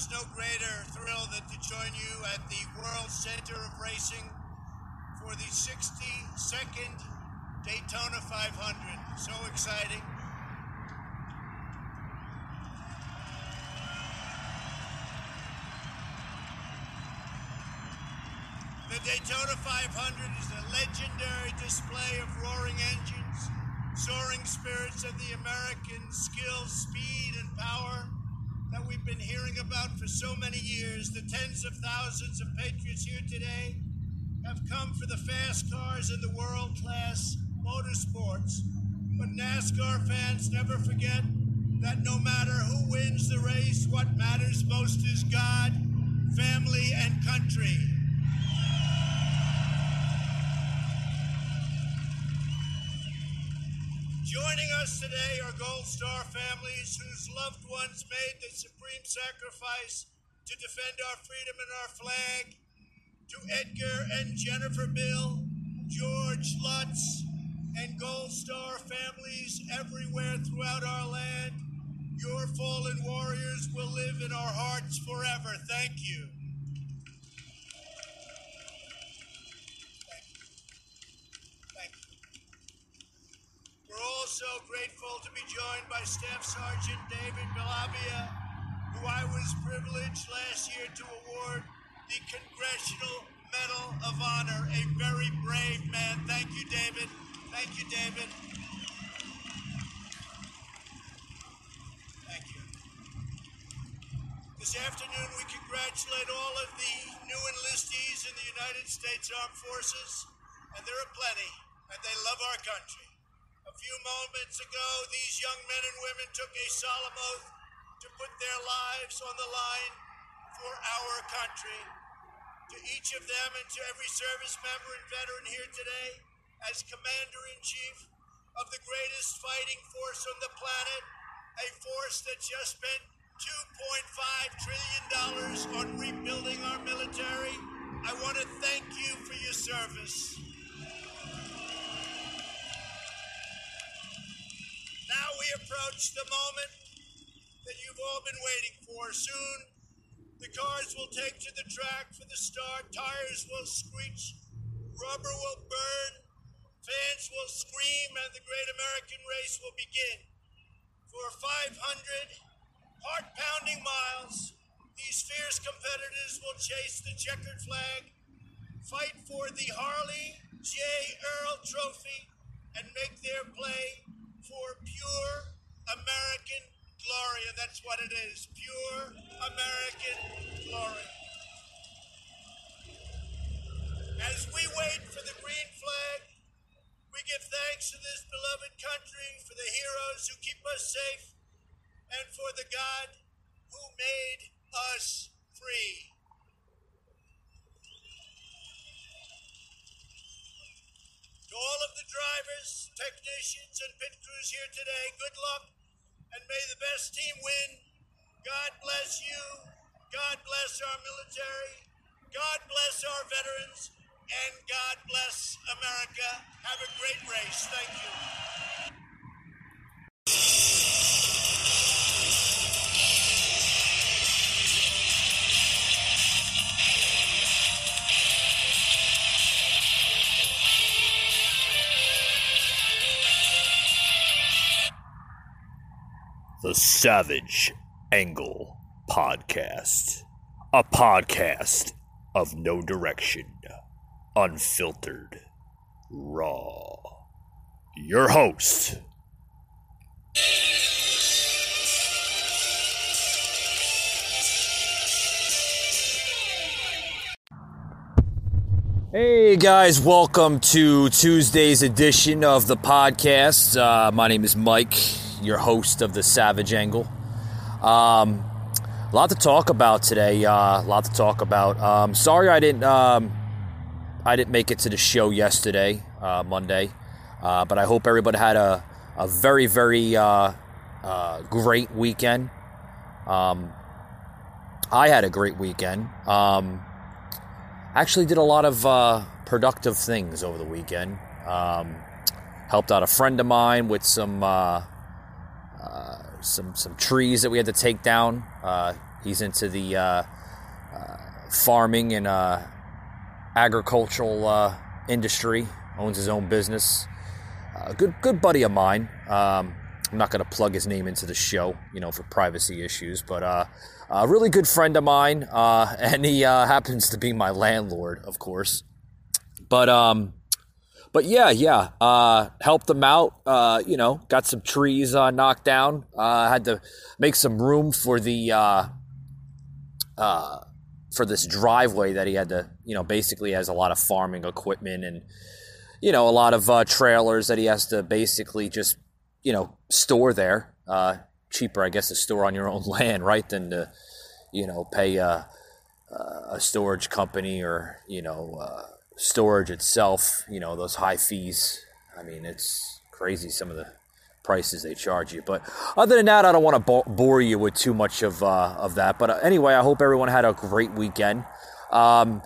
there is no greater thrill than to join you at the World Center of Racing for the 62nd Daytona 500. So exciting. The Daytona 500 is a legendary display of roaring engines, soaring spirits of the American skill, speed, and power that we've been hearing about for so many years. The tens of thousands of patriots here today have come for the fast cars and the world class motorsports. But NASCAR fans never forget that no matter who wins the race, what matters most is God, family, and country. Joining us today are Gold Star families whose loved ones made the supreme sacrifice to defend our freedom and our flag. To Edgar and Jennifer Bill, George Lutz, and Gold Star families everywhere throughout our land, your fallen warriors will live in our hearts forever. Thank you. Thank you. Also grateful to be joined by Staff Sergeant David Bellavia, who I was privileged last year to award the Congressional Medal of Honor. A very brave man. Thank you, David. Thank you, David. Thank you. This afternoon, we congratulate all of the new enlistees in the United States Armed Forces, and there are plenty, and they love our country. A few moments ago, these young men and women took a solemn oath to put their lives on the line for our country. To each of them and to every service member and veteran here today, as Commander in Chief of the greatest fighting force on the planet, a force that just spent $2.5 trillion on rebuilding our military, I want to thank you for your service. Approach the moment that you've all been waiting for. Soon, the cars will take to the track for the start, tires will screech, rubber will burn, fans will scream, and the great American race will begin. For 500 heart pounding miles, these fierce competitors will chase the checkered flag, fight for the Harley J. Earl Trophy, and make their play for pure American glory. And that's what it is pure American glory. As we wait for the green flag, we give thanks to this beloved country for the heroes who keep us safe and for the God who made us free. To all of the drivers, technicians, and pit crews here today, good luck and may the best team win. God bless you. God bless our military. God bless our veterans. And God bless America. Have a great race. Thank you. The Savage Angle Podcast. A podcast of no direction, unfiltered, raw. Your host, Hey guys, welcome to Tuesday's edition of the podcast. Uh, my name is Mike, your host of the Savage Angle. Um, a lot to talk about today. Uh, a lot to talk about. Um, sorry I didn't. Um, I didn't make it to the show yesterday, uh, Monday, uh, but I hope everybody had a, a very, very uh, uh, great weekend. Um, I had a great weekend. Um, actually did a lot of uh, productive things over the weekend. Um, helped out a friend of mine with some uh, some some trees that we had to take down. Uh, he's into the uh, uh, farming and agricultural industry, owns his own business. A good good buddy of mine. Um, I'm not going to plug his name into the show, you know, for privacy issues, but uh, a really good friend of mine, uh, and he uh, happens to be my landlord, of course. But um, but yeah, yeah, uh, helped them out. Uh, you know, got some trees uh, knocked down. Uh, had to make some room for the uh, uh, for this driveway that he had to. You know, basically has a lot of farming equipment and you know a lot of trailers that he has to basically just you know store there. Cheaper, I guess, to store on your own land, right, than to you know pay a, storage company or you know storage itself. You know those high fees. I mean, it's crazy some of the prices they charge you. But other than that, I don't want to bore you with too much of uh, of that. But uh, anyway, I hope everyone had a great weekend. Um,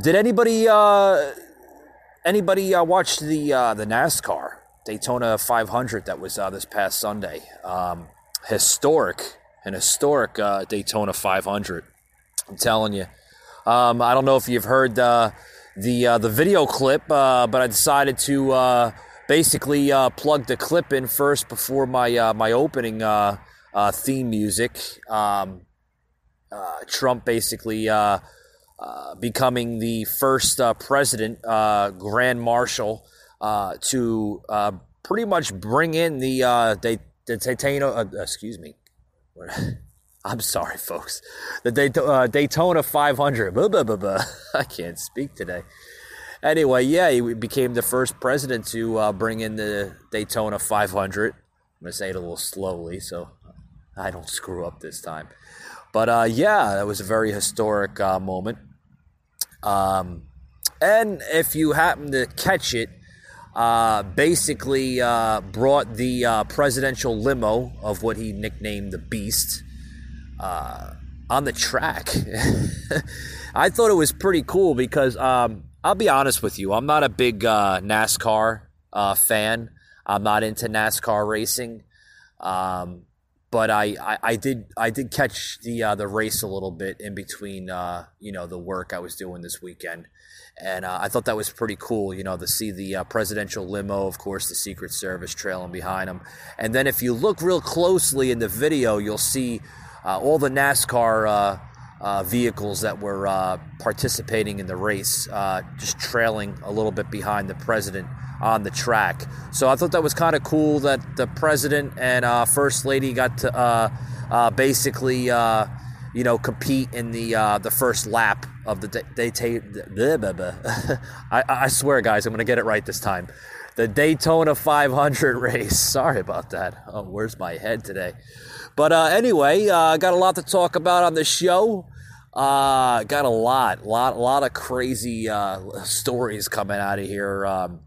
did anybody uh, anybody uh, watch the uh, the NASCAR Daytona 500 that was uh, this past Sunday? Um, historic, an historic uh, Daytona 500. I'm telling you. Um, I don't know if you've heard uh, the uh, the video clip, but I decided to basically plug the clip in first before my my opening theme music. Um, Trump basically uh, becoming the first uh, president, uh, Grand Marshal, uh, to uh, pretty much bring in the uh, the, the Daytona. excuse me. I'm sorry, folks. The Daytona 500. Blah, blah, blah, I can't speak today. Anyway, yeah, he became the first president to bring in the Daytona 500. I'm going to say it a little slowly so I don't screw up this time. But yeah, that was a very historic moment. Um, and if you happen to catch it, uh, basically uh, brought the uh, presidential limo of what he nicknamed the Beast uh, on the track. I thought it was pretty cool because um, I'll be honest with you, I'm not a big uh, NASCAR uh, fan. I'm not into NASCAR racing. Um, but I, I, I, did I did catch the uh, the race a little bit in between uh, you know the work I was doing this weekend, and uh, I thought that was pretty cool. You know to see the uh, presidential limo, of course, the Secret Service trailing behind him, and then if you look real closely in the video, you'll see all the NASCAR. Uh, vehicles that were participating in the race, just trailing a little bit behind the president on the track. So I thought that was kind of cool that the president and uh, first lady got to uh, uh, basically, uh, you know, compete in the uh, the first lap of the Daytona. I, I swear, guys, I'm gonna get it right this time. The Daytona 500 race. Sorry about that. Oh, where's my head today? But uh, anyway, uh, got a lot to talk about on the show. Uh, got a lot, lot, lot of crazy uh, stories coming out of here. Um,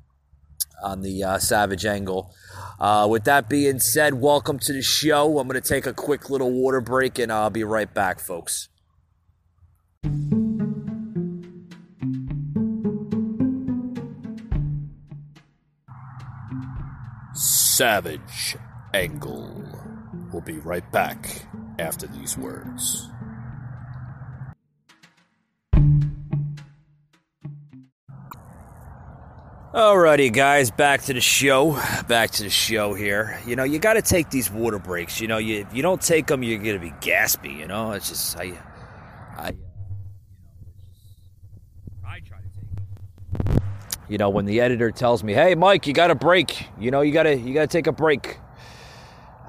on the uh, Savage Angle. Uh, with that being said, welcome to the show. I'm going to take a quick little water break and I'll be right back, folks. Savage Angle. We'll be right back after these words. Alrighty, guys, back to the show. Back to the show here. You know, you got to take these water breaks. You know, you if you don't take them, you're gonna be gaspy. You know, it's just I, I, I try to take them. You know, when the editor tells me, "Hey, Mike, you got a break," you know, you gotta you gotta take a break.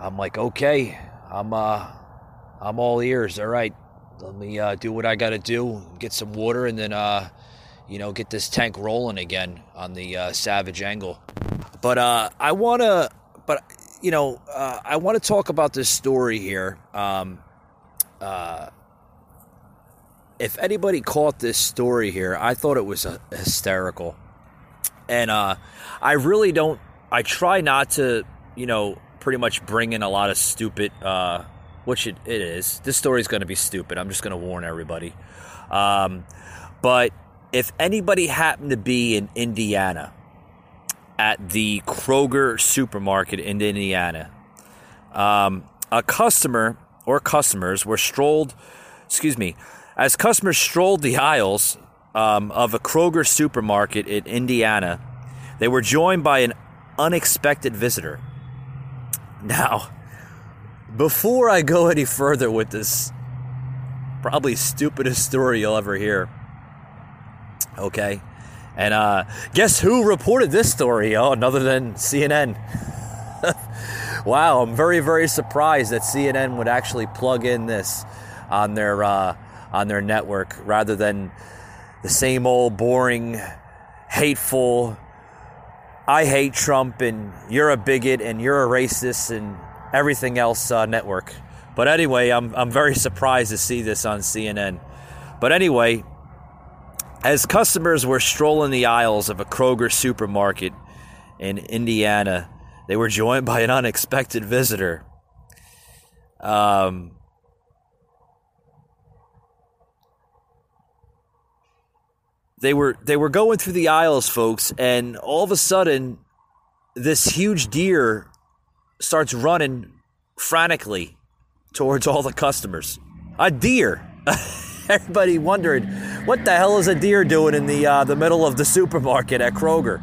I'm like, okay, I'm uh, I'm all ears. All right, let me uh, do what I got to do, get some water, and then uh you know, get this tank rolling again on the uh, Savage angle. But uh, I want to, but you know, uh, I want to talk about this story here. Um, uh, if anybody caught this story here, I thought it was uh, hysterical, and uh, I really don't. I try not to, you know, pretty much bring in a lot of stupid, which it, it is. This story is going to be stupid. I'm just going to warn everybody. Um, but if anybody happened to be in Indiana at the Kroger supermarket in Indiana. Um, a customer or customers were strolled, excuse me, as customers strolled the aisles um, of a Kroger supermarket in Indiana, they were joined by an unexpected visitor. Now, before I go any further with this probably stupidest story you'll ever hear, okay? And uh, guess who reported this story? Oh, other than CNN. wow, I'm very, very surprised that CNN would actually plug in this on their uh, on their network rather than the same old boring, hateful. I hate Trump and you're a bigot and you're a racist and everything else uh, network. But anyway, I'm I'm very surprised to see this on CNN. But anyway, as customers were strolling the aisles of a Kroger supermarket in Indiana, they were joined by an unexpected visitor. Um, they were they were going through the aisles, folks, and all of a sudden, this huge deer starts running frantically towards all the customers. A deer. Everybody wondered, what the hell is a deer doing in the uh, the middle of the supermarket at Kroger?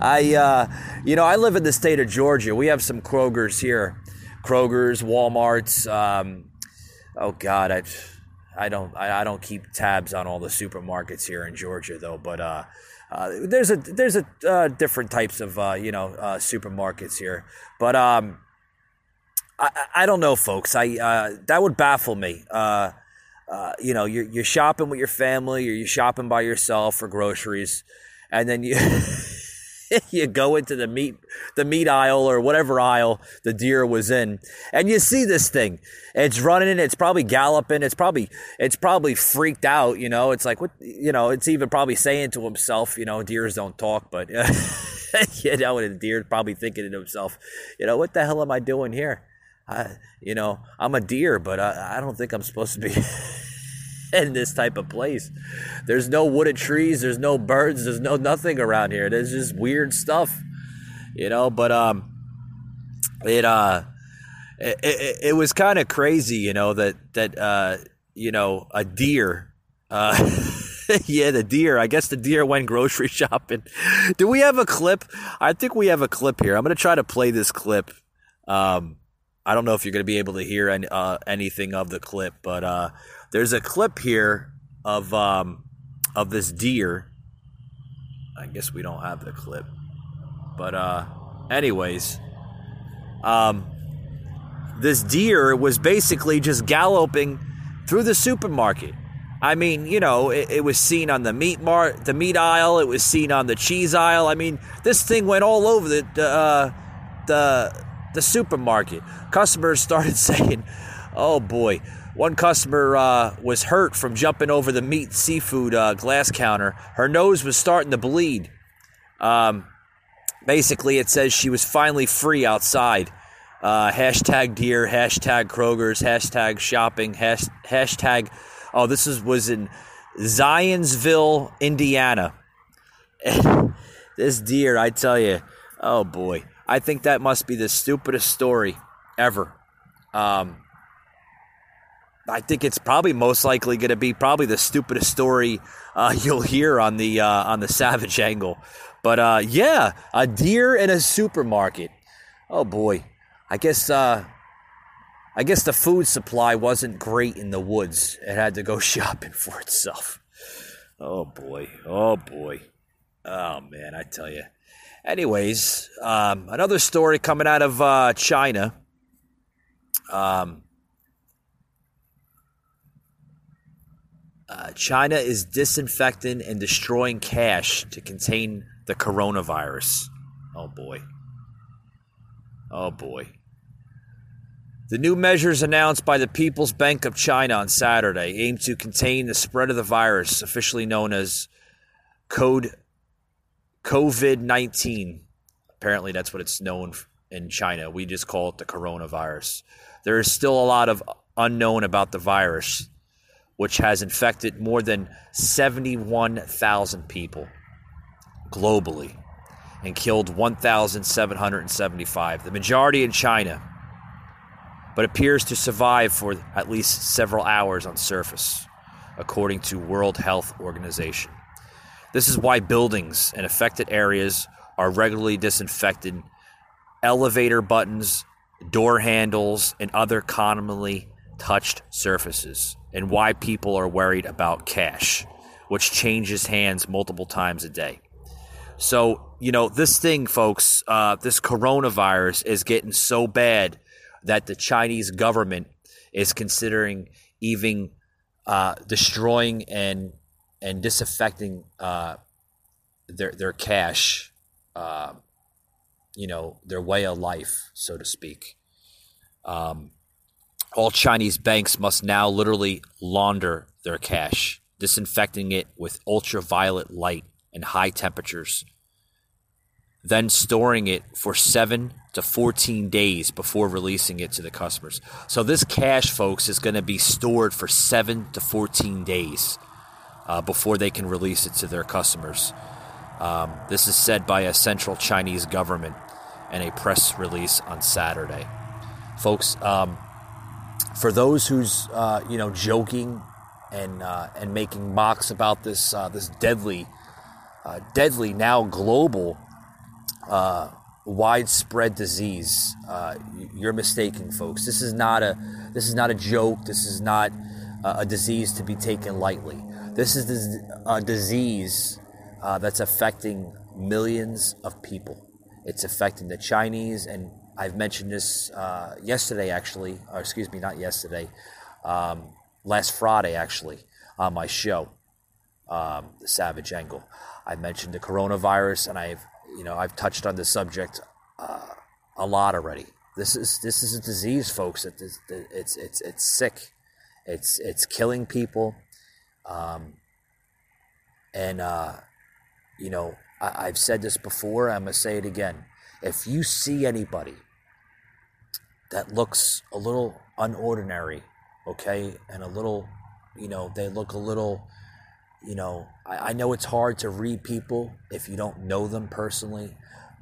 I, uh, you know, I live in the state of Georgia. We have some Krogers here, Krogers, WalMarts. Um, oh God, I, I don't, I, I, don't keep tabs on all the supermarkets here in Georgia though. But uh, uh there's a, there's a uh, different types of, uh, you know, supermarkets here. But um, I, I don't know, folks. I that would baffle me. Uh, you know, you're, you're shopping with your family or you're shopping by yourself for groceries, and then you you go into the meat the meat aisle or whatever aisle the deer was in, and you see this thing. It's running. It's probably galloping. It's probably it's probably freaked out. You know, it's like what you know. It's even probably saying to himself, you know, deers don't talk, but you know, the deer's probably thinking to himself, you know, what the hell am I doing here? I, you know, I'm a deer, but I, I don't think I'm supposed to be in this type of place. There's no wooded trees, there's no birds, there's no nothing around here. There's just weird stuff, you know. But um, it uh, it, it, it was kind of crazy, you know, that that uh, you know, a deer. Uh, yeah, the deer. I guess the deer went grocery shopping. Do we have a clip? I think we have a clip here. I'm gonna try to play this clip. Um, I don't know if you're going to be able to hear any, uh, anything of the clip, but uh, there's a clip here of um, of this deer. I guess we don't have the clip, but uh, anyways, um, this deer was basically just galloping through the supermarket. I mean, you know, it, it, was seen on the meat mart, the meat aisle. It was seen on the cheese aisle. I mean, this thing went all over the uh, the the supermarket. Customers started saying, "Oh boy." One customer uh, was hurt from jumping over the meat seafood uh, glass counter. Her nose was starting to bleed. Um, basically, it says she was finally free outside. Uh, hashtag deer, hashtag Kroger's, hashtag shopping, hash, hashtag. Oh, this is, was in Zionsville, Indiana. this deer, I tell you, oh boy. I think that must be the stupidest story ever. Um, I think it's probably most likely going to be probably the stupidest story uh, you'll hear on the uh, on the Savage angle. But uh, yeah, a deer in a supermarket. Oh boy, I guess uh, I guess the food supply wasn't great in the woods. It had to go shopping for itself. Oh boy, oh boy, oh man, I tell you. Anyways, um, another story coming out of uh, China. Um, uh, China is disinfecting and destroying cash to contain the coronavirus. Oh boy. Oh boy. The new measures announced by the People's Bank of China on Saturday aim to contain the spread of the virus, officially known as Code COVID 19. Apparently, that's what it's known in China. We just call it the coronavirus. There is still a lot of unknown about the virus, which has infected more than 71,000 people globally. and killed 1,775, the majority in China, but appears to survive for at least several hours on surface, according to World Health Organization. This is why buildings and affected areas are regularly disinfected. Elevator buttons, door handles, and other commonly touched surfaces, and why people are worried about cash, which changes hands multiple times a day. So, you know, this thing, folks, uh, this coronavirus is getting so bad that the Chinese government is considering even uh, destroying and and disaffecting uh, their their cash, uh, you know, their way of life, so to speak. Um, all Chinese banks must now literally launder their cash, disinfecting it with ultraviolet light and high temperatures, then storing it for seven to 14 days before releasing it to the customers. So, this cash, folks, is going to be stored for seven to 14 days uh, before they can release it to their customers. Um, this is said by a central Chinese government in a press release on Saturday. Folks, um, for those who's uh, you know joking and uh, and making mocks about this uh, this deadly, uh, deadly now global, uh, widespread disease, uh, you're mistaken, folks. This is not a this is not a joke. This is not a disease to be taken lightly. This is a disease that's affecting millions of people. It's affecting the Chinese, and I've mentioned this uh, yesterday, actually, or excuse me, not yesterday, um, last Friday, actually, on my show, um, The Savage Angle. I mentioned the coronavirus, and I've, you know, I've touched on the subject uh, a lot already. This is this is a disease, folks. It's it's it's it's sick. It's it's killing people. Um, and, uh, you know, I, I've said this before, I'm to say it again. If you see anybody that looks a little unordinary, okay, and a little, you know, they look a little, you know, I, I know it's hard to read people if you don't know them personally,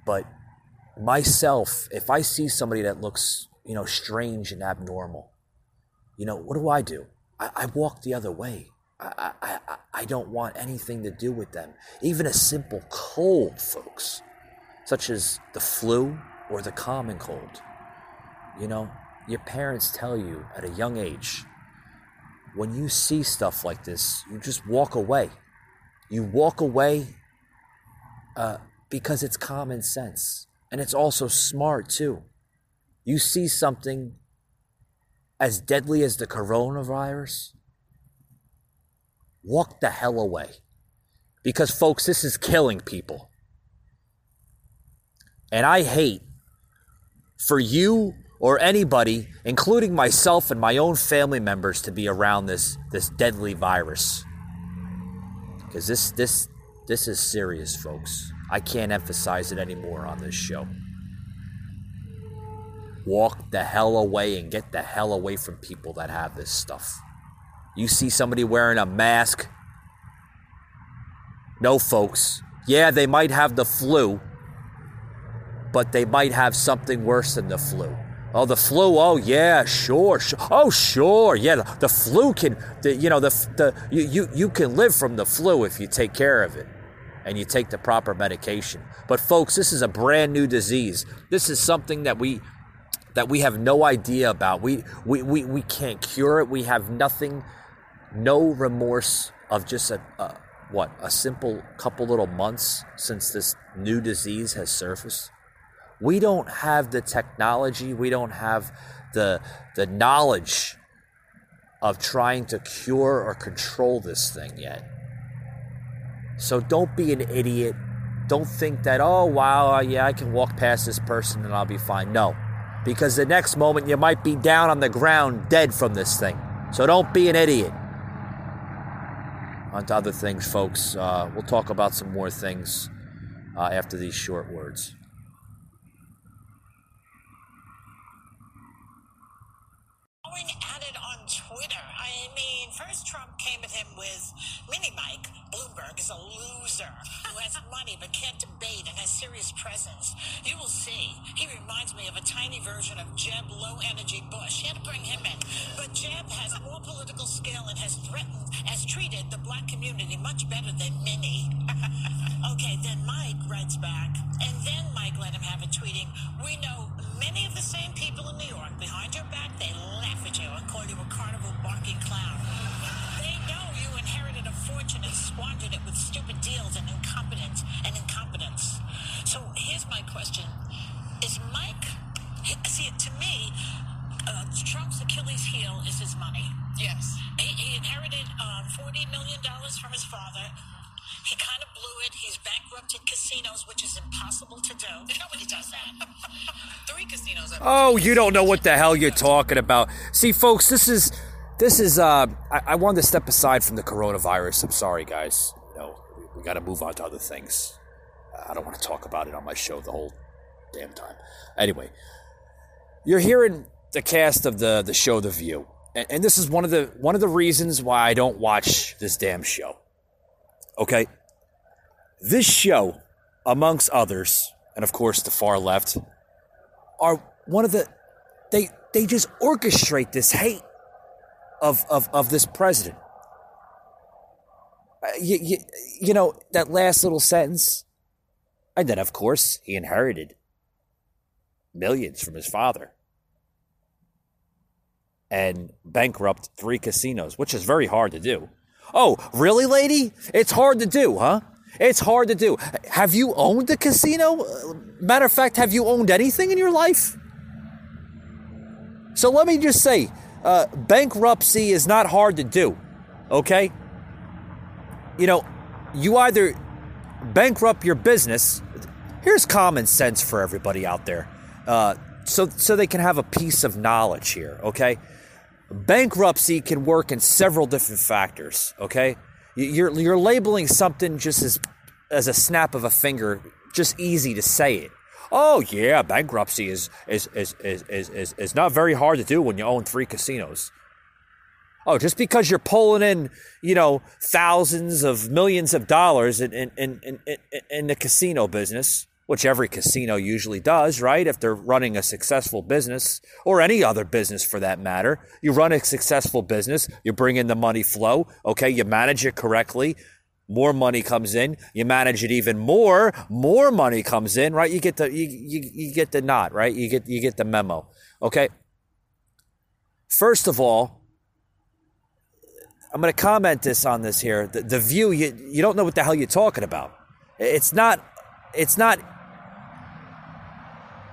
but myself, if I see somebody that looks, you know, strange and abnormal, you know, what do I do? I, I walk the other way. I, I, I don't want anything to do with them. Even a simple cold, folks, such as the flu or the common cold. You know, your parents tell you at a young age when you see stuff like this, you just walk away. You walk away uh, because it's common sense. And it's also smart, too. You see something as deadly as the coronavirus, walk the hell away. Because, folks, this is killing people. And I hate for you or anybody, including myself and my own family members, to be around this, this deadly virus. Because this, this, this is serious, folks. I can't emphasize it anymore on this show. Walk the hell away and get the hell away from people that have this stuff. You see somebody wearing a mask. No, folks. Yeah, they might have the flu, but they might have something worse than the flu. Oh, the flu. Oh, yeah, sure. sure. Oh, sure. Yeah, the, the flu can. The, you know, the the you, you you can live from the flu if you take care of it, and you take the proper medication. But folks, this is a brand new disease. This is something that we that we have no idea about. We we we, we can't cure it. We have nothing no remorse of just a, a what a simple couple little months since this new disease has surfaced we don't have the technology we don't have the the knowledge of trying to cure or control this thing yet. So don't be an idiot. Don't think that oh wow uh, yeah i can walk past this person and i'll be fine. No. Because the next moment you might be down on the ground dead from this thing. So don't be an idiot. On to other things, folks. Uh, we'll talk about some more things uh, after these short words. Going at it on Twitter. I mean, first Trump came at him with Mini Mike. Bloomberg is a loser who has money but can't debate and has serious presence. You will see. He reminds me of a tiny version of Jeb Low Energy Bush. You had to bring him in. But Jeb has more political skill and has threatened, has treated the black community much better than Mini. okay, then Mike writes back, and then Mike let him have it tweeting, We know many of the same people in New York. Behind your back, they laugh at you and call you a carnival barking clown. They know you inherited a fortune and squandered it with stupid deals and incompetence and incompetence. So here's my question: Is Mike? See, to me, uh, Trump's Achilles heel is his money. Yes. He, he inherited um, forty million dollars from his father. He kind of blew it. He's bankrupted casinos, which is impossible to do. Nobody does that. Three casinos. Oh, you don't know what the hell you're talking about. See, folks, this is this is. Uh, I, I wanted to step aside from the coronavirus. I'm sorry, guys. You know, we, we got to move on to other things. I don't want to talk about it on my show the whole damn time. Anyway, you're hearing the cast of the the show The View, and, and this is one of the one of the reasons why I don't watch this damn show. Okay, this show, amongst others, and of course the far left, are one of the they they just orchestrate this hate of of, of this president. Uh, you, you, you know that last little sentence, and then of course he inherited millions from his father and bankrupt three casinos, which is very hard to do. Oh, really, lady? It's hard to do, huh? It's hard to do. Have you owned a casino? Uh, Matter of fact, have you owned anything in your life? So let me just say, uh, bankruptcy is not hard to do, okay? You know, you either bankrupt your business. Here's common sense for everybody out there, uh, so so they can have a piece of knowledge here, okay? Bankruptcy can work in several different factors, okay? You're you're labeling something just as as a snap of a finger, just easy to say it. Oh yeah, bankruptcy is is is is is is, is not very hard to do when you own three casinos. Oh, just because you're pulling in, you know, thousands of millions of dollars in in, in, in, in the casino business, which every casino usually does, right? If they're running a successful business or any other business for that matter, you run a successful business, you bring in the money flow, okay, you manage it correctly, more money comes in, you manage it even more, more money comes in, right? You get the you, you, you get the knot, right? You get you get the memo. Okay? First of all, I'm going to comment this on this here. The, the view you you don't know what the hell you're talking about. It's not it's not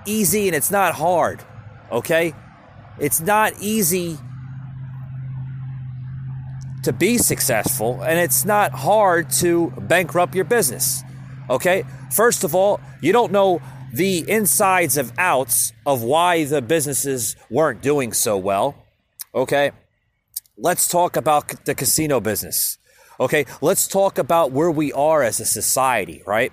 easy and it's not hard. Okay? It's not easy to be successful and it's not hard to bankrupt your business. Okay? First of all, you don't know the insides of outs of why the businesses weren't doing so well. Okay? Let's talk about the casino business. Okay, let's talk about where we are as a society, right?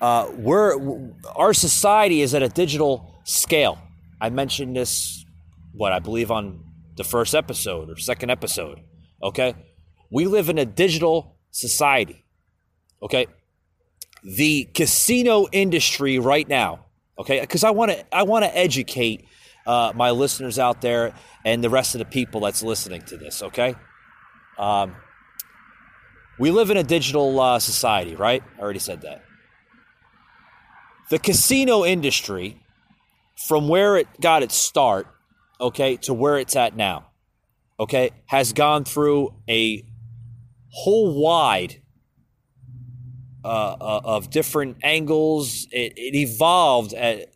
Uh, we're our society is at a digital scale. I mentioned this, what I believe on the first episode or second episode. Okay, we live in a digital society. Okay, the casino industry right now. Okay, because I want to I want to educate uh, my listeners out there and the rest of the people that's listening to this. Okay, um, we live in a digital uh, society, right? I already said that. The casino industry, from where it got its start, okay, to where it's at now, okay, has gone through a whole wide uh, uh, of different angles. It, it evolved at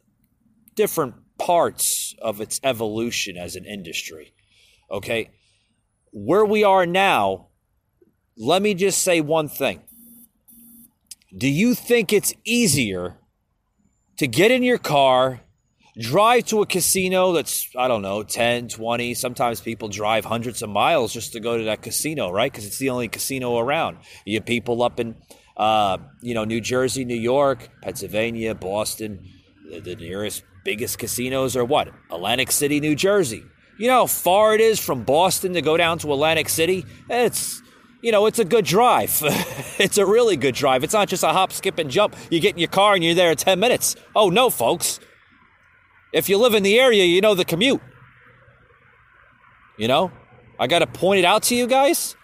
different parts of its evolution as an industry. Okay, where we are now, let me just say one thing. Do you think it's easier to get in your car, drive to a casino that's, I don't know, 10, 20, sometimes people drive hundreds of miles just to go to that casino, right? Because it's the only casino around. You have people up in, uh, you know, New Jersey, New York, Pennsylvania, Boston, the, the nearest biggest casinos are what? Atlantic City, New Jersey. You know how far it is from Boston to go down to Atlantic City? It's you know, it's a good drive. it's a really good drive. It's not just a hop, skip, and jump. You get in your car and you're there in 10 minutes. Oh, no, folks. If you live in the area, you know the commute. You know, I got to point it out to you guys.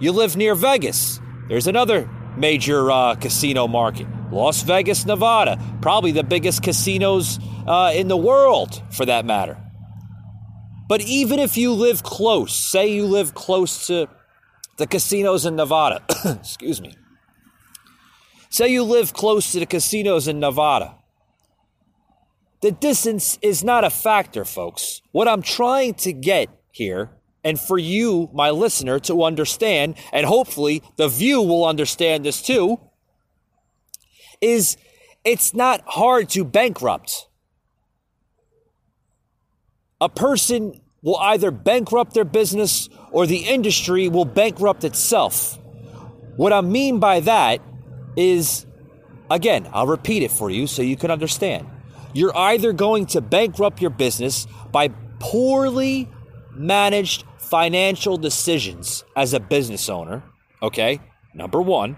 You live near Vegas. There's another major uh, casino market Las Vegas, Nevada. Probably the biggest casinos uh, in the world, for that matter. But even if you live close, say you live close to the casinos in Nevada, excuse me. Say you live close to the casinos in Nevada. The distance is not a factor, folks. What I'm trying to get here, and for you, my listener, to understand, and hopefully the view will understand this too, is it's not hard to bankrupt. A person will either bankrupt their business or the industry will bankrupt itself. What I mean by that is, again, I'll repeat it for you so you can understand. You're either going to bankrupt your business by poorly managed financial decisions as a business owner, okay? Number one.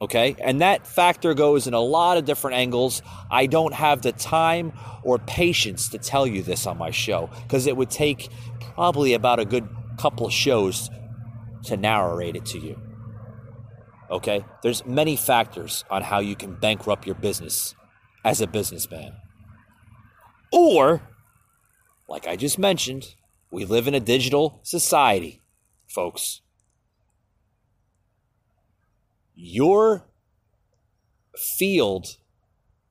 Okay. And that factor goes in a lot of different angles. I don't have the time or patience to tell you this on my show because it would take probably about a good couple shows to narrate it to you. Okay. There's many factors on how you can bankrupt your business as a businessman. Or, like I just mentioned, we live in a digital society, folks. Your field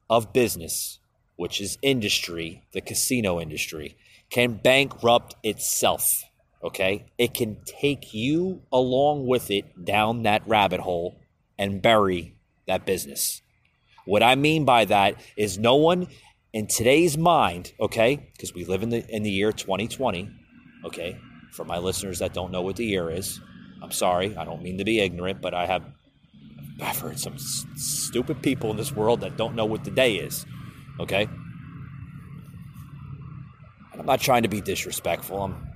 of business, which is industry, the casino industry, can bankrupt itself. Okay? It can take you along with it down that rabbit hole and bury that business. What I mean by that is no one in today's mind, okay, because we live in the in the year 2020, okay, for my listeners that don't know what the year is, I'm sorry, I don't mean to be ignorant, but I have I've heard some s- stupid people in this world that don't know what the day is, okay? And I'm not trying to be disrespectful. I'm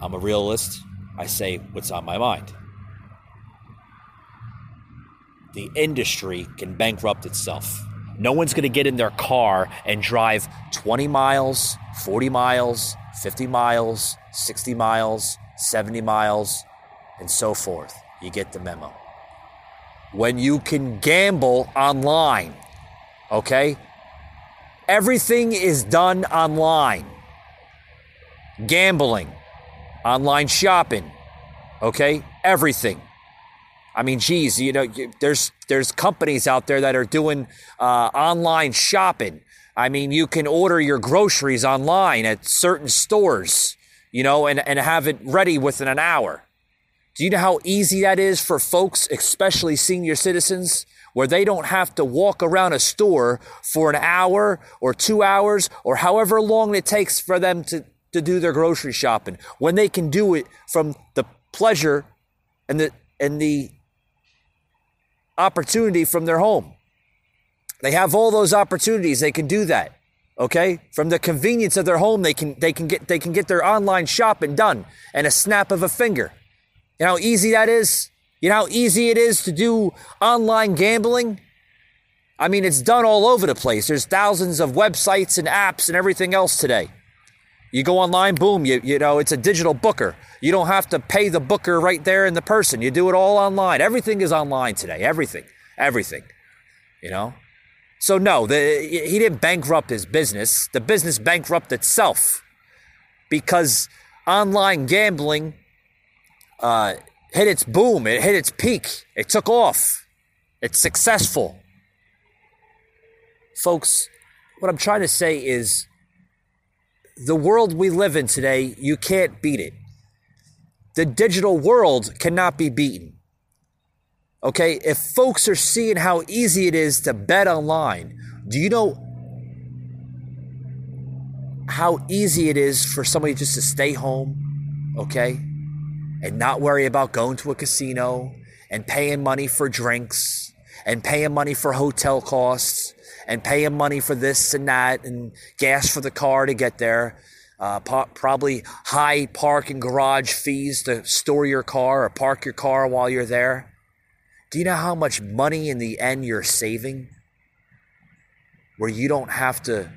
I'm a realist. I say what's on my mind. The industry can bankrupt itself. No one's going to get in their car and drive 20 miles, 40 miles, 50 miles, 60 miles, 70 miles, and so forth. You get the memo. When you can gamble online, okay? Everything is done online. Gambling, online shopping, okay? Everything. I mean, geez, you know, there's there's companies out there that are doing uh, online shopping. I mean, you can order your groceries online at certain stores, you know, and, and have it ready within an hour. Do you know how easy that is for folks, especially senior citizens, where they don't have to walk around a store for an hour or two hours or however long it takes for them to, to do their grocery shopping when they can do it from the pleasure and the and the opportunity from their home. They have all those opportunities. They can do that. Okay? From the convenience of their home, they can they can get they can get their online shopping done and a snap of a finger. You know how easy that is? You know how easy it is to do online gambling? I mean, it's done all over the place. There's thousands of websites and apps and everything else today. You go online, boom, you, you know, it's a digital booker. You don't have to pay the booker right there in the person. You do it all online. Everything is online today. Everything. Everything. You know? So no, the, he didn't bankrupt his business. The business bankrupted itself because online gambling uh, hit its boom. It hit its peak. It took off. It's successful. Folks, what I'm trying to say is the world we live in today, you can't beat it. The digital world cannot be beaten. Okay, if folks are seeing how easy it is to bet online, do you know how easy it is for somebody just to stay home, okay, and not worry about going to a casino and paying money for drinks and paying money for hotel costs and paying money for this and that and gas for the car to get there? uh, po- probably high park and garage fees to store your car or park your car while you're there. Do you know how much money in the end you're saving? Where you don't have to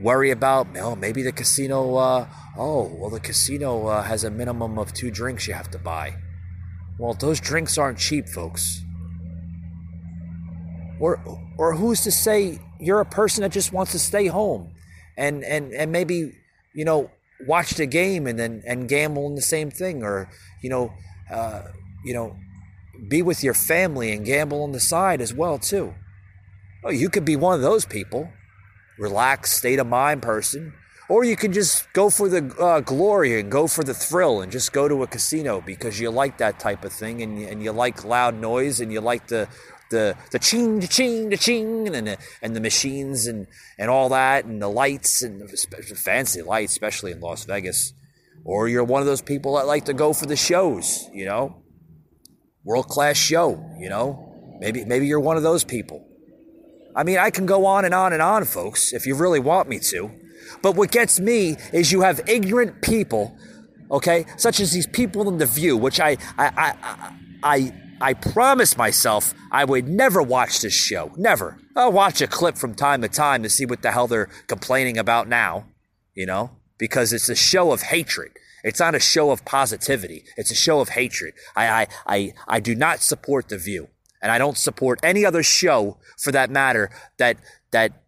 worry about, oh, maybe the casino, uh, oh, well, the casino uh, has a minimum of two drinks you have to buy. Well, those drinks aren't cheap, folks. Or, or who's to say you're a person that just wants to stay home and, and, and maybe, you know, watch the game and then and gamble in the same thing or, you know, uh, you know, be with your family and gamble on the side as well too. Oh, you could be one of those people, relaxed state of mind person, or you can just go for the uh, glory and go for the thrill and just go to a casino because you like that type of thing and, and you like loud noise and you like the the the ching the ching the ching and the, and the machines and and all that and the lights and the fancy lights especially in Las Vegas. Or you're one of those people that like to go for the shows you know? World class show you know? Maybe maybe you're one of those people I mean I can go on and on and on folks if you really want me to but what gets me is you have ignorant people, okay, such as these people in the View, which I I I I, I promised myself I would never watch this show. Never. I'll watch a clip from time to time to see what the hell they're complaining about now, you know, because it's a show of hatred. It's not a show of positivity. It's a show of hatred. I, I, I, I do not support The View. And I don't support any other show for that matter that, that,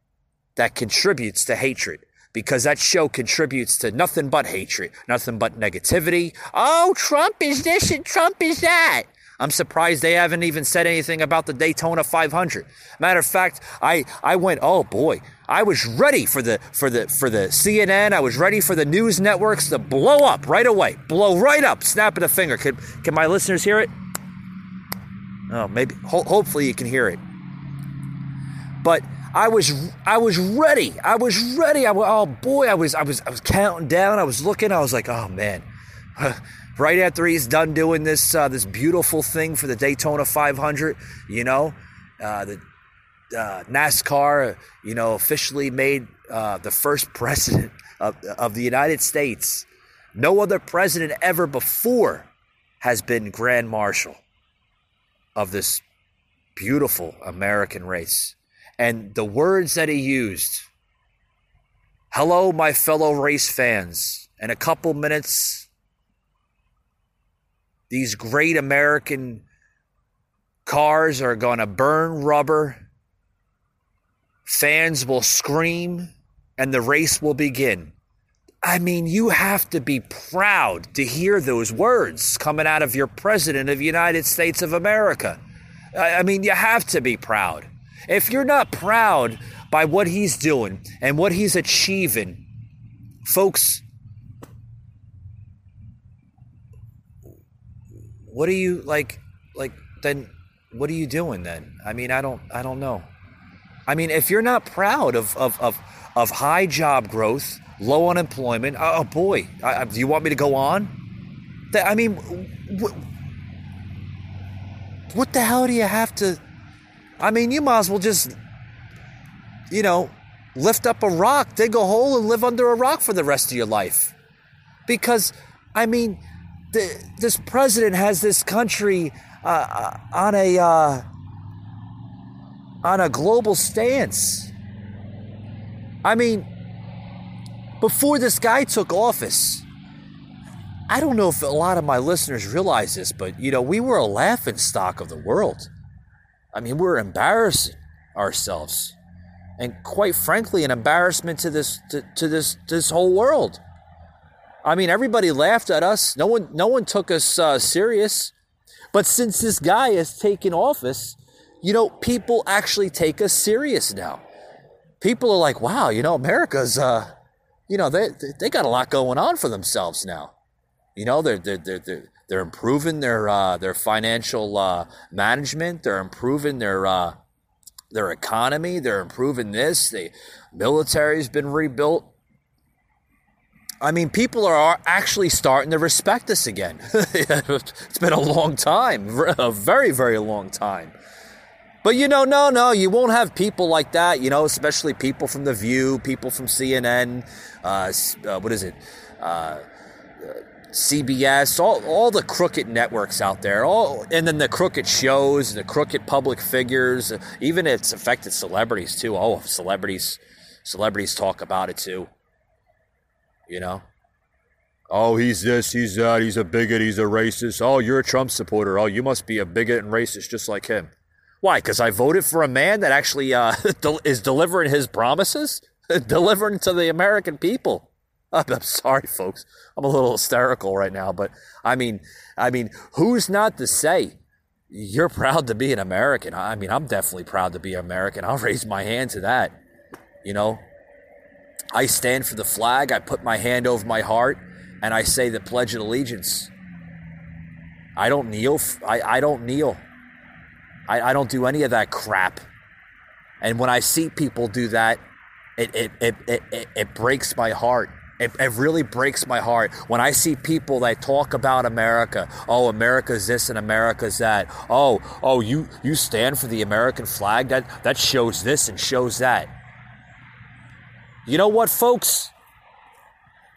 that contributes to hatred because that show contributes to nothing but hatred, nothing but negativity. Oh, Trump is this and Trump is that. I'm surprised they haven't even said anything about the Daytona 500. Matter of fact, I, I went, oh boy, I was ready for the for the for the CNN. I was ready for the news networks to blow up right away, blow right up, snap of the finger. Can can my listeners hear it? Oh, maybe. Ho- hopefully you can hear it. But I was I was ready. I was ready. I was, oh boy, I was I was I was counting down. I was looking. I was like, oh man. right after he's done doing this uh, this beautiful thing for the Daytona 500, you know, uh, the uh, NASCAR, you know, officially made uh, the first president of, of the United States. No other president ever before has been Grand Marshal of this beautiful American race and the words that he used. Hello, my fellow race fans. In a couple minutes, these great American cars are going to burn rubber. Fans will scream, and the race will begin. I mean, you have to be proud to hear those words coming out of your president of the United States of America. I mean, you have to be proud. If you're not proud by what he's doing and what he's achieving, folks, what are you like like then what are you doing then? I mean, I don't I don't know. I mean, if you're not proud of of of, of high job growth, low unemployment, oh, oh boy, I, do you want me to go on? I mean, what, what the hell do you have to I mean, you might as well just, you know, lift up a rock, dig a hole, and live under a rock for the rest of your life. Because, I mean, the, this president has this country uh on a uh, on a global stance. I mean, before this guy took office, I don't know if a lot of my listeners realize this, but you know, we were a laughing stock of the world. I mean, we're embarrassing ourselves, and quite frankly, an embarrassment to this to, to this this whole world. I mean, everybody laughed at us. No one no one took us uh, serious. But since this guy has taken office, you know, people actually take us serious now. People are like, "Wow, you know, America's uh, you know, they they got a lot going on for themselves now." You know, they're they're they're, they're they're improving their uh, their financial uh, management. They're improving their uh, their economy. They're improving this. The military's been rebuilt. I mean, people are actually starting to respect us again. it's been a long time, a very, very long time. But you know, no, no, you won't have people like that. You know, especially people from The View, people from CNN. Uh, uh, what is it? Uh, CBS, all, all the crooked networks out there, all, and then the crooked shows, the crooked public figures, even it's affected celebrities too. Oh, celebrities, celebrities talk about it too. You know, oh, he's this, he's that, he's a bigot, he's a racist. Oh, you're a Trump supporter. Oh, you must be a bigot and racist just like him. Why? Because I voted for a man that actually uh, is delivering his promises, delivering to the American people. I'm sorry, folks. I'm a little hysterical right now, but I mean, I mean, who's not to say you're proud to be an American? I mean, I'm definitely proud to be American. I'll raise my hand to that. You know, I stand for the flag. I put my hand over my heart, and I say the Pledge of Allegiance. I don't kneel. I, I don't kneel. I, I don't do any of that crap. And when I see people do that, it, it, it, it, it breaks my heart it, it, really breaks my heart when I see people that talk about America. Oh, America's this and America's that. Oh, oh, you you stand for the American flag. That that shows this and shows that. You know what, folks?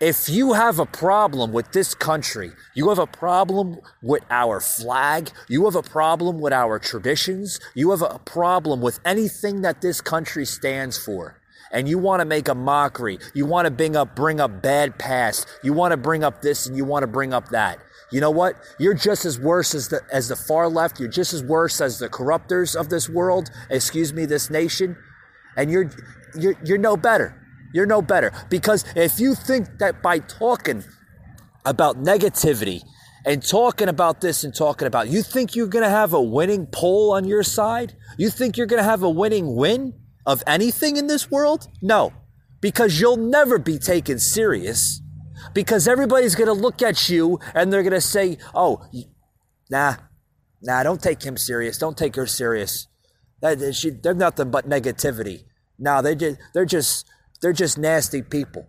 If you have a problem with this country, you have a problem with our flag, you have a problem with our traditions, you have a problem with anything that this country stands for and you want to make a mockery. You want to bring up bring up bad past. You want to bring up this and you want to bring up that. You know what? You're just as worse as the as the far left. You're just as worse as the corruptors of this world. Excuse me, this nation. And you're you're you're no better. You're no better because if you think that by talking about negativity and talking about this and talking about you think you're going to have a winning poll on your side? You think you're going to have a winning win? of anything in this world? No, because you'll never be taken serious. Because everybody's going to look at you and they're going to say, oh, nah, nah, don't take him serious. Don't take her serious. That, she, they're nothing but negativity. No, they just, they're just, they're just nasty people.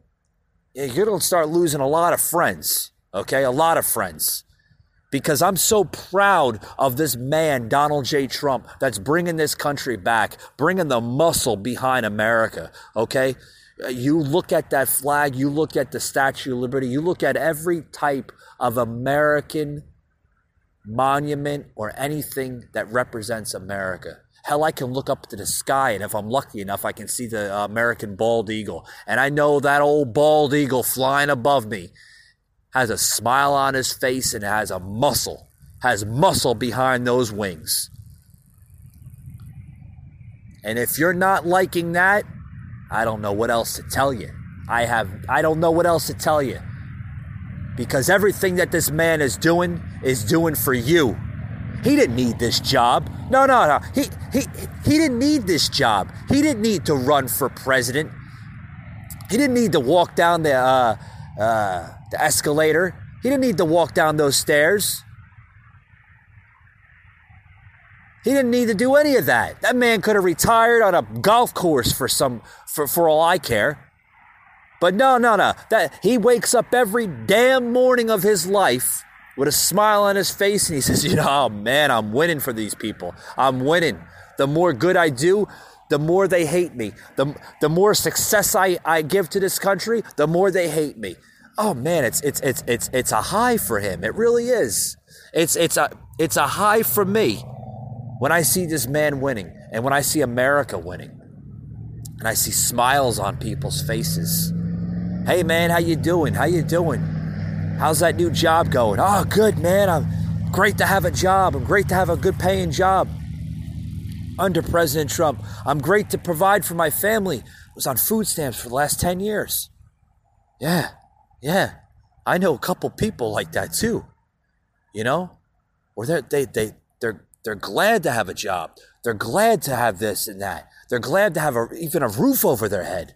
You're going to start losing a lot of friends. Okay, a lot of friends because I'm so proud of this man, Donald J. Trump, that's bringing this country back, bringing the muscle behind America, okay? You look at that flag, you look at the Statue of Liberty, you look at every type of American monument or anything that represents America. Hell, I can look up to the sky, and if I'm lucky enough, I can see the uh, American bald eagle. And I know that old bald eagle flying above me has a smile on his face and has a muscle, has muscle behind those wings. And if you're not liking that, I don't know what else to tell you. I have I don't know what else to tell you. Because everything that this man is doing is doing for you. He didn't need this job. No, no, no. He he he didn't need this job. He didn't need to run for president. He didn't need to walk down the uh, uh, the escalator. He didn't need to walk down those stairs. He didn't need to do any of that. That man could have retired on a golf course for some for, for all I care. But no, no, no. That he wakes up every damn morning of his life with a smile on his face and he says, "You know, oh man, I'm winning for these people. I'm winning. The more good I do, the more they hate me. The, the more success I, I give to this country, the more they hate me. Oh man, it's it's it's it's it's a high for him. It really is. It's it's a it's a high for me when I see this man winning and when I see America winning. And I see smiles on people's faces. Hey man, how you doing? How you doing? How's that new job going? Oh, good man. I'm great to have a job. I'm great to have a good paying job under President Trump. I'm great to provide for my family. I was on food stamps for the last 10 years. Yeah, yeah. I know a couple people like that too. You know? Where they're, they, they, they're, they're glad to have a job. They're glad to have this and that. They're glad to have a, even a roof over their head.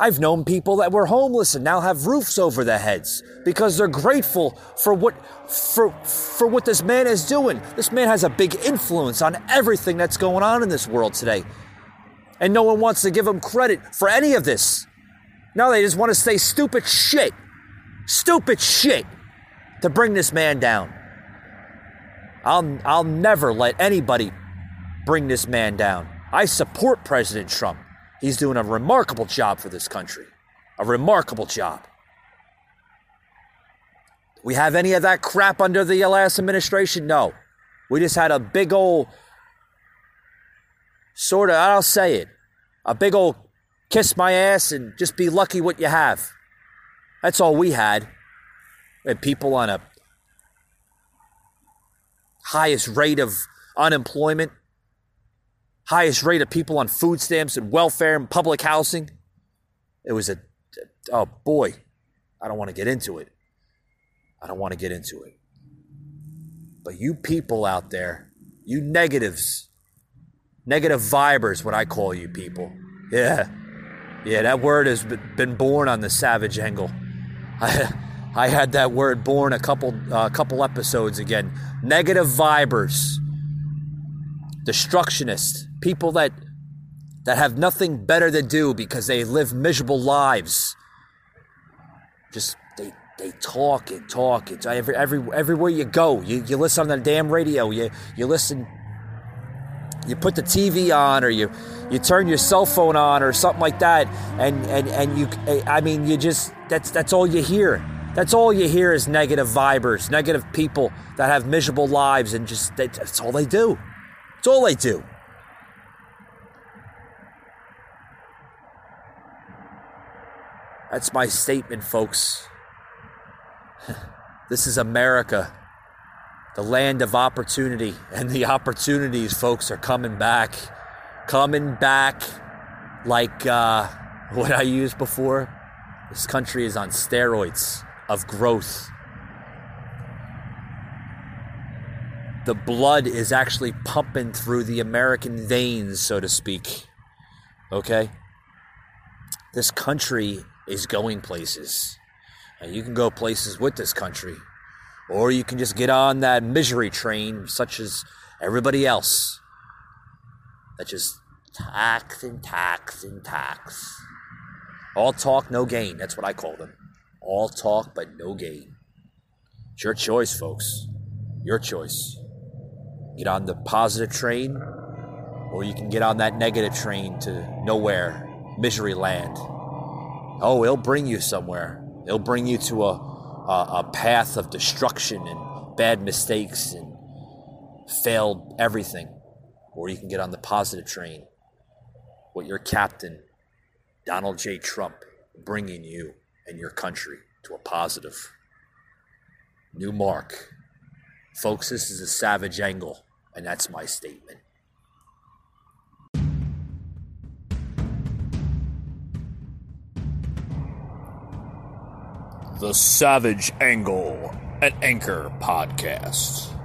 I've known people that were homeless and now have roofs over their heads because they're grateful for what for for what this man is doing. This man has a big influence on everything that's going on in this world today. And no one wants to give him credit for any of this. Now they just want to say stupid shit. Stupid shit to bring this man down. I'll I'll never let anybody bring this man down. I support President Trump. He's doing a remarkable job for this country. A remarkable job. We have any of that crap under the last administration? No. We just had a big old, sort of, I'll say it, a big old kiss my ass and just be lucky what you have. That's all we had. We had people on a highest rate of unemployment, highest rate of people on food stamps and welfare and public housing. It was a, oh boy, I don't want to get into it. I don't want to get into it. But you people out there, you negatives, negative vibers, what I call you people. Yeah. Yeah, that word has been born on the savage angle. I, I had that word born a couple uh, couple episodes again. Negative vibers, destructionists, people that that have nothing better to do because they live miserable lives. Just they they talk and talk. It's every, every everywhere you go. You, you listen on the damn radio. You you listen. You put the TV on, or you you turn your cell phone on, or something like that, and and and you. I mean, you just that's that's all you hear. That's all you hear is negative vibers, negative people that have miserable lives, and just that's all they do. It's all they do. That's my statement, folks. This is America, the land of opportunity, and the opportunities, folks, are coming back. Coming back like uh, what I used before. This country is on steroids of growth. The blood is actually pumping through the American veins, so to speak. Okay? This country is going places. And you can go places with this country. Or you can just get on that misery train, such as everybody else, that just tax and tax and tax. All talk, no gain. That's what I call them. All talk, but no gain. It's your choice, folks. Your choice. Get on the positive train, or you can get on that negative train to nowhere, misery land. Oh, it'll bring you somewhere. It'll bring you to a, a, a path of destruction and bad mistakes and failed everything. Or you can get on the positive train What your captain, Donald J. Trump, bringing you and your country to a positive new mark. Folks, this is a savage angle, and that's my statement. The Savage Angle at Anchor Podcast.